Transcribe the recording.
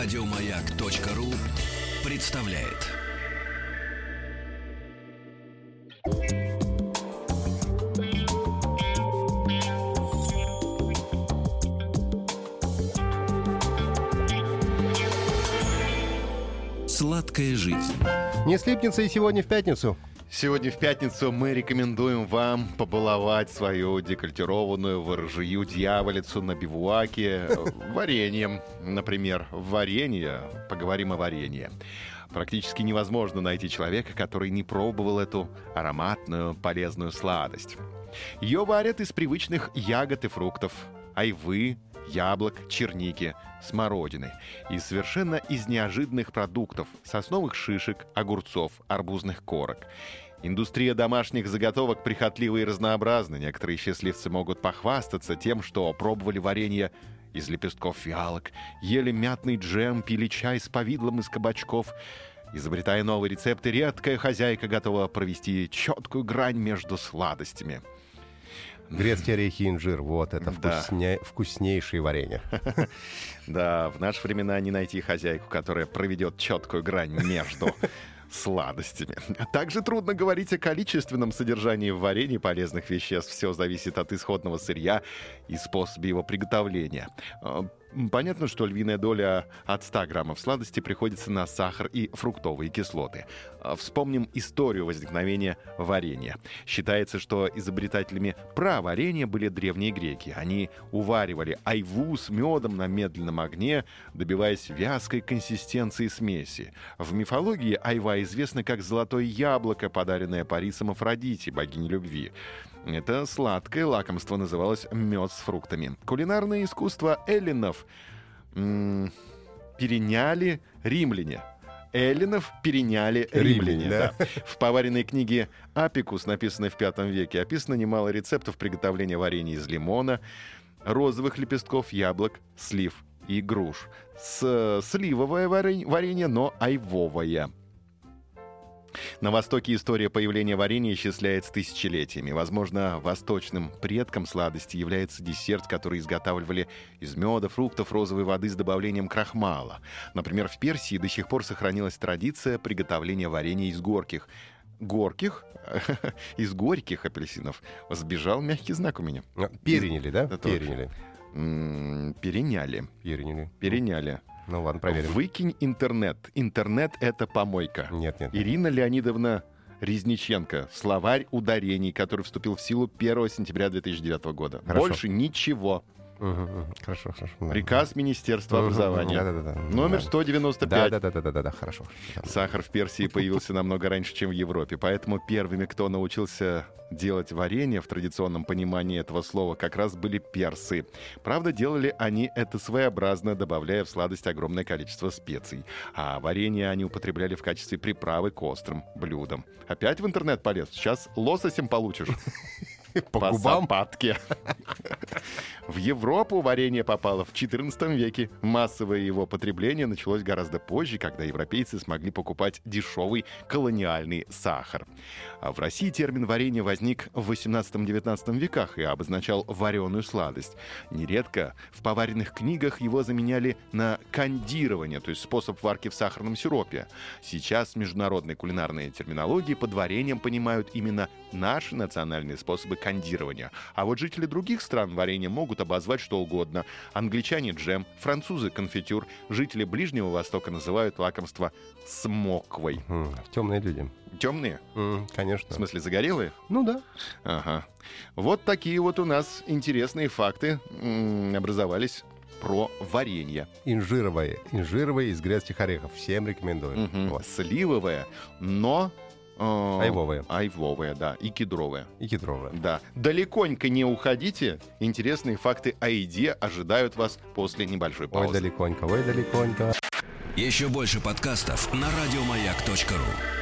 Радиомаяк.ру представляет. Сладкая жизнь. Не слипнется и сегодня в пятницу. Сегодня в пятницу мы рекомендуем вам побаловать свою декольтированную ворожью дьяволицу на бивуаке вареньем. Например, варенье. Поговорим о варенье. Практически невозможно найти человека, который не пробовал эту ароматную, полезную сладость. Ее варят из привычных ягод и фруктов. Айвы, яблок, черники, смородины. И совершенно из неожиданных продуктов – сосновых шишек, огурцов, арбузных корок. Индустрия домашних заготовок прихотлива и разнообразна. Некоторые счастливцы могут похвастаться тем, что пробовали варенье из лепестков фиалок, ели мятный джем, пили чай с повидлом из кабачков. Изобретая новые рецепты, редкая хозяйка готова провести четкую грань между сладостями. Грецкие орехи и инжир. Вот это вкусня... вкуснейшие варенья. Да, в наши времена не найти хозяйку, которая проведет четкую грань между сладостями. Также трудно говорить о количественном содержании в варенье полезных веществ. Все зависит от исходного сырья и способа его приготовления. Понятно, что львиная доля от 100 граммов сладости приходится на сахар и фруктовые кислоты. Э, Вспомним историю возникновения варенья. Считается, что изобретателями праварения были древние греки. Они уваривали айву с медом на медленном огне, добиваясь вязкой консистенции смеси. В мифологии айва известна как золотое яблоко, подаренное Парисом Афродите, богине любви. Это сладкое лакомство называлось мед с фруктами. Кулинарное искусство эллинов м, переняли римляне. Эллинов переняли римляне. Римляне, да. да. В поваренной книге «Апикус», написанной в V веке, описано немало рецептов приготовления варенья из лимона, розовых лепестков, яблок, слив и груш. С сливовое варень- варенье, но айвовое. На Востоке история появления варенья исчисляется тысячелетиями. Возможно, восточным предком сладости является десерт, который изготавливали из меда, фруктов, розовой воды с добавлением крахмала. Например, в Персии до сих пор сохранилась традиция приготовления варенья из горьких. Горьких? Из горьких апельсинов. Сбежал мягкий знак у меня. А, Переняли, да? Это. Переняли. Переняли. Переняли. Переняли. Ну ладно, проверим. Выкинь интернет. Интернет — это помойка. Нет, нет. нет. Ирина Леонидовна Резниченко. Словарь ударений, который вступил в силу 1 сентября 2009 года. Хорошо. Больше ничего. Хорошо, хорошо. Приказ Министерства образования. Номер Да. 195. Да, да, да, да, да, да, хорошо. Сахар в Персии появился намного раньше, чем в Европе, поэтому первыми, кто научился делать варенье в традиционном понимании этого слова, как раз были персы. Правда, делали они это своеобразно, добавляя в сладость огромное количество специй. А варенье они употребляли в качестве приправы к острым блюдам. Опять в интернет полез? Сейчас лососем получишь. По По губам? сапатке. В Европу варенье попало в XIV веке. Массовое его потребление началось гораздо позже, когда европейцы смогли покупать дешевый колониальный сахар. А в России термин варенье возник в 18-19 веках и обозначал вареную сладость. Нередко в поваренных книгах его заменяли на кондирование, то есть способ варки в сахарном сиропе. Сейчас международной кулинарной терминологии под вареньем понимают именно наши национальные способы кондирования. А вот жители других стран варенье могут обозвать что угодно. Англичане — джем, французы — конфитюр, жители Ближнего Востока называют лакомство смоквой. Темные люди. Темные? В Конечно. смысле, загорелые? Ну да. Ага. Вот такие вот у нас интересные факты образовались про варенье. Инжировое. Инжировое из грецких орехов. Всем рекомендую. Мгм. Вот. Сливовое, но... э, Айвовое. Айвовое, да, и кедровое. И кедровое. Да. Далеконько не уходите. Интересные факты о еде ожидают вас после небольшой Ой, паузы. далеконько, ой, далеконько. Еще больше подкастов на радиомаяк.ру.